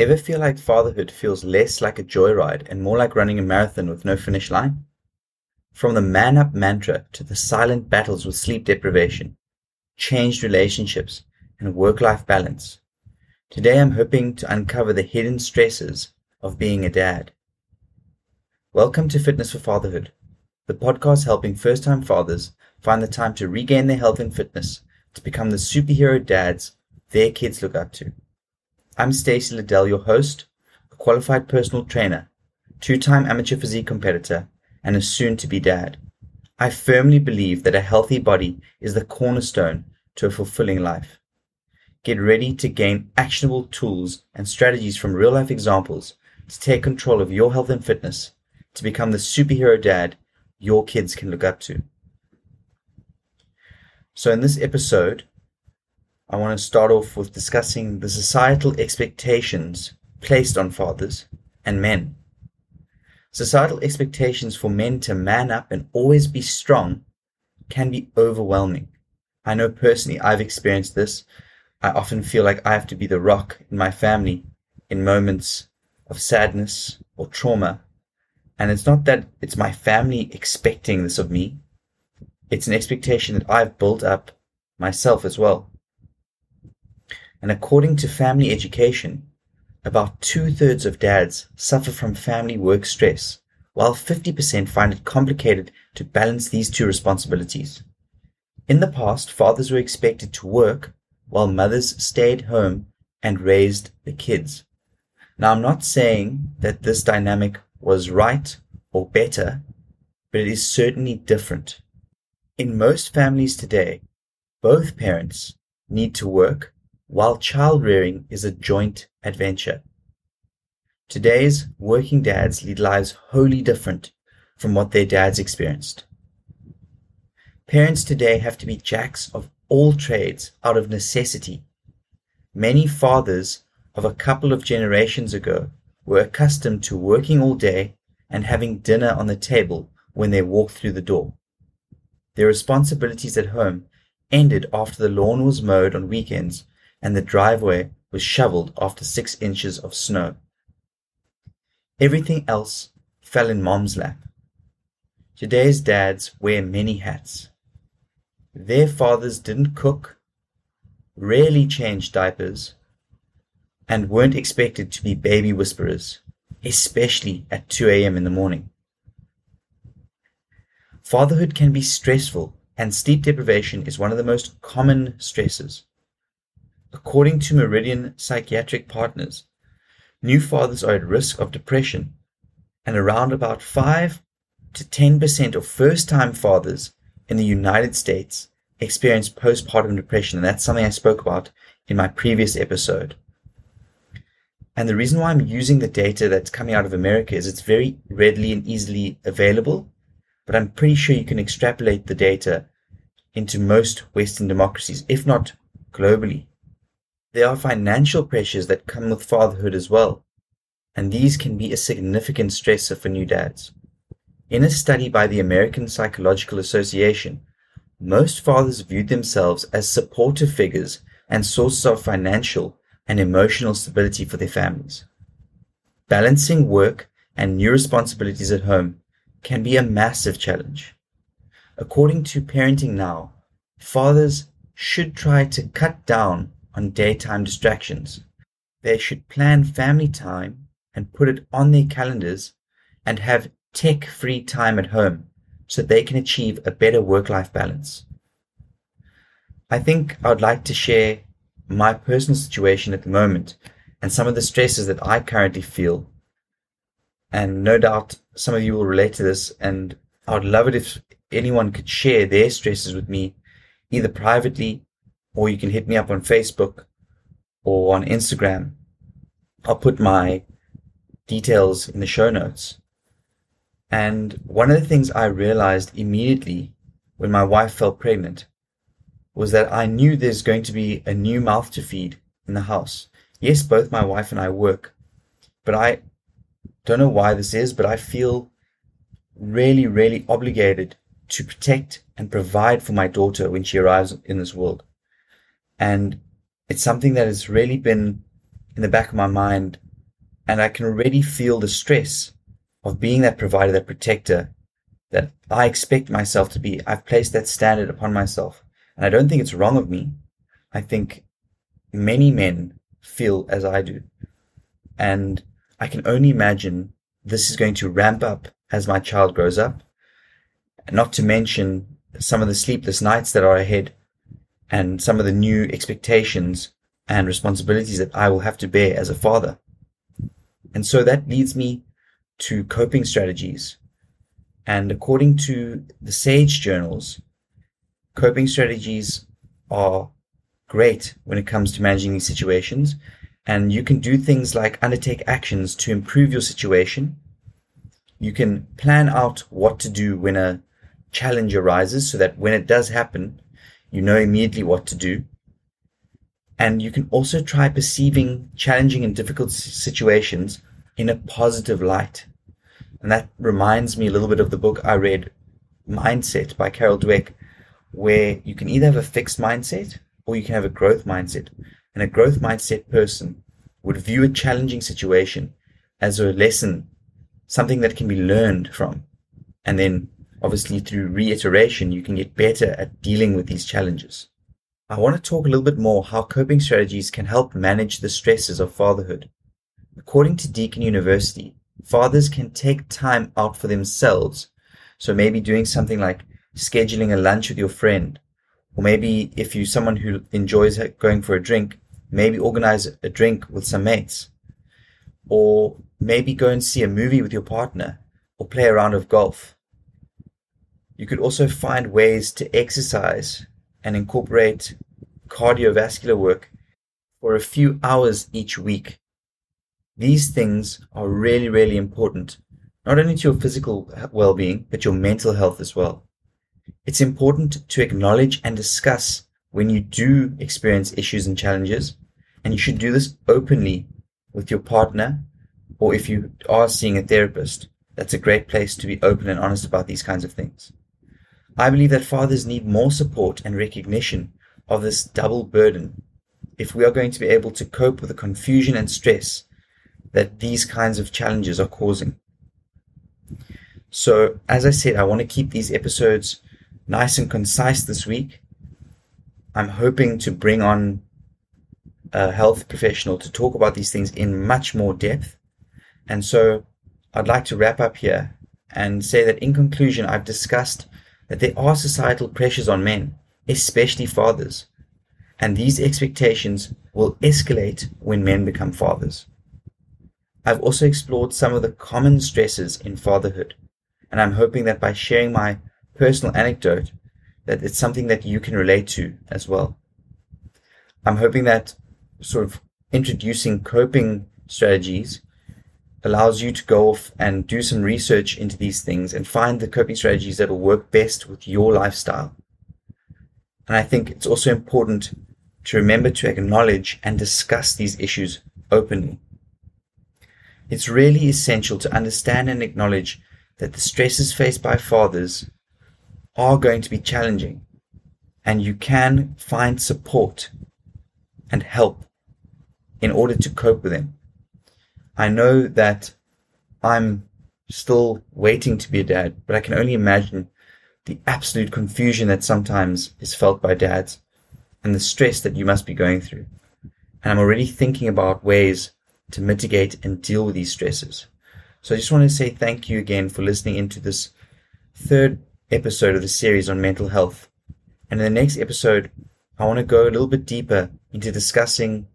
Ever feel like fatherhood feels less like a joyride and more like running a marathon with no finish line? From the man up mantra to the silent battles with sleep deprivation, changed relationships, and work life balance, today I'm hoping to uncover the hidden stresses of being a dad. Welcome to Fitness for Fatherhood, the podcast helping first time fathers find the time to regain their health and fitness to become the superhero dads their kids look up to. I'm Stacey Liddell, your host, a qualified personal trainer, two-time amateur physique competitor, and a soon-to-be dad. I firmly believe that a healthy body is the cornerstone to a fulfilling life. Get ready to gain actionable tools and strategies from real-life examples to take control of your health and fitness to become the superhero dad your kids can look up to. So in this episode, I want to start off with discussing the societal expectations placed on fathers and men. Societal expectations for men to man up and always be strong can be overwhelming. I know personally I've experienced this. I often feel like I have to be the rock in my family in moments of sadness or trauma. And it's not that it's my family expecting this of me. It's an expectation that I've built up myself as well and according to family education, about two thirds of dads suffer from family work stress, while 50% find it complicated to balance these two responsibilities. In the past, fathers were expected to work while mothers stayed home and raised the kids. Now, I'm not saying that this dynamic was right or better, but it is certainly different. In most families today, both parents need to work while child rearing is a joint adventure. Today's working dads lead lives wholly different from what their dads experienced. Parents today have to be jacks of all trades out of necessity. Many fathers of a couple of generations ago were accustomed to working all day and having dinner on the table when they walked through the door. Their responsibilities at home ended after the lawn was mowed on weekends and the driveway was shoveled after six inches of snow. Everything else fell in mom's lap. Today's dads wear many hats. Their fathers didn't cook, rarely changed diapers, and weren't expected to be baby whisperers, especially at 2 a.m. in the morning. Fatherhood can be stressful, and sleep deprivation is one of the most common stresses. According to Meridian Psychiatric Partners, new fathers are at risk of depression, and around about 5 to 10% of first time fathers in the United States experience postpartum depression, and that's something I spoke about in my previous episode. And the reason why I'm using the data that's coming out of America is it's very readily and easily available, but I'm pretty sure you can extrapolate the data into most Western democracies, if not globally. There are financial pressures that come with fatherhood as well, and these can be a significant stressor for new dads. In a study by the American Psychological Association, most fathers viewed themselves as supportive figures and sources of financial and emotional stability for their families. Balancing work and new responsibilities at home can be a massive challenge. According to Parenting Now, fathers should try to cut down on daytime distractions. They should plan family time and put it on their calendars and have tech free time at home so they can achieve a better work life balance. I think I would like to share my personal situation at the moment and some of the stresses that I currently feel. And no doubt some of you will relate to this and I would love it if anyone could share their stresses with me, either privately or you can hit me up on Facebook or on Instagram. I'll put my details in the show notes. And one of the things I realized immediately when my wife fell pregnant was that I knew there's going to be a new mouth to feed in the house. Yes, both my wife and I work, but I don't know why this is, but I feel really, really obligated to protect and provide for my daughter when she arrives in this world. And it's something that has really been in the back of my mind And I can already feel the stress of being that provider, that protector that I expect myself to be. I've placed that standard upon myself. And I don't think it's wrong of me. I think many men feel as I do. And I can only imagine this is going to ramp up as my child grows up. Not to mention some of the sleepless nights that are ahead and some of the new expectations and responsibilities that I will have to bear as a father. And so that leads me to coping strategies. And according to the SAGE journals, coping strategies are great when it comes to managing these situations. And you can do things like undertake actions to improve your situation. You can plan out what to do when a challenge arises so that when it does happen, you know immediately what to do. And you can also try perceiving challenging and difficult situations in a positive light. And that reminds me a little bit of the book I read, Mindset by Carol Dweck, where you can either have a fixed mindset or you can have a growth mindset. And a growth mindset person would view a challenging situation as a lesson, something that can be learned from. And then obviously through reiteration, you can get better at dealing with these challenges. I want to talk a little bit more how coping strategies can help manage the stresses of fatherhood. According to Deakin University, fathers can take time out for themselves. So maybe doing something like scheduling a lunch with your friend, or maybe if you're someone who enjoys going for a drink, maybe organize a drink with some mates, or maybe go and see a movie with your partner, or play a round of golf. You could also find ways to exercise and incorporate cardiovascular work for a few hours each week these things are really, really important, not only to your physical well being, but your mental health as well. It's important to acknowledge and discuss when you do experience issues and challenges, and you should do this openly with your partner, or if you are seeing a therapist, that's a great place to be open and honest about these kinds of things. I believe that fathers need more support and recognition of this double burden if we are going to be able to cope with the confusion and stress that these kinds of challenges are causing. So, as I said, I want to keep these episodes nice and concise this week. I'm hoping to bring on a health professional to talk about these things in much more depth. And so I'd like to wrap up here and say that in conclusion, I've discussed that there are societal pressures on men, especially fathers. And these expectations will escalate when men become fathers. I've also explored some of the common stresses in fatherhood, and I'm hoping that by sharing my personal anecdote, that it's something that you can relate to as well. I'm hoping that sort of introducing coping strategies allows you to go off and do some research into these things and find the coping strategies that will work best with your lifestyle. And I think it's also important to remember to acknowledge and discuss these issues openly. It's really essential to understand and acknowledge that the stresses faced by fathers are going to be challenging and you can find support and help in order to cope with them. I know that I'm still waiting to be a dad, but I can only imagine the absolute confusion that sometimes is felt by dads and the stress that you must be going through. And I'm already thinking about ways to mitigate and deal with these stresses. So I just want to say thank you again for listening into this third episode of the series on mental health. And in the next episode, I want to go a little bit deeper into discussing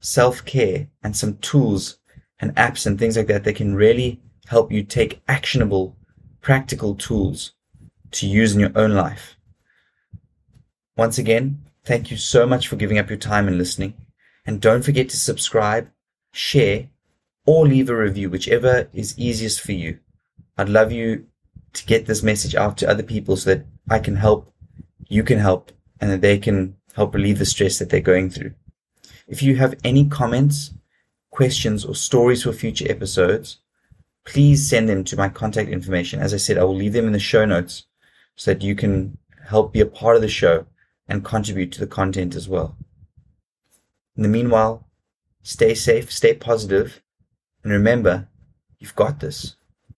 self care and some tools and apps and things like that that can really help you take actionable, practical tools to use in your own life. Once again, thank you so much for giving up your time and listening. And don't forget to subscribe share, or leave a review, whichever is easiest for you. I'd love you to get this message out to other people so that I can help, you can help, and that they can help relieve the stress that they're going through. If you have any comments, questions, or stories for future episodes, please send them to my contact information. As I said, I will leave them in the show notes so that you can help be a part of the show and contribute to the content as well. In the meanwhile, Stay safe, stay positive, And remember, you've got this.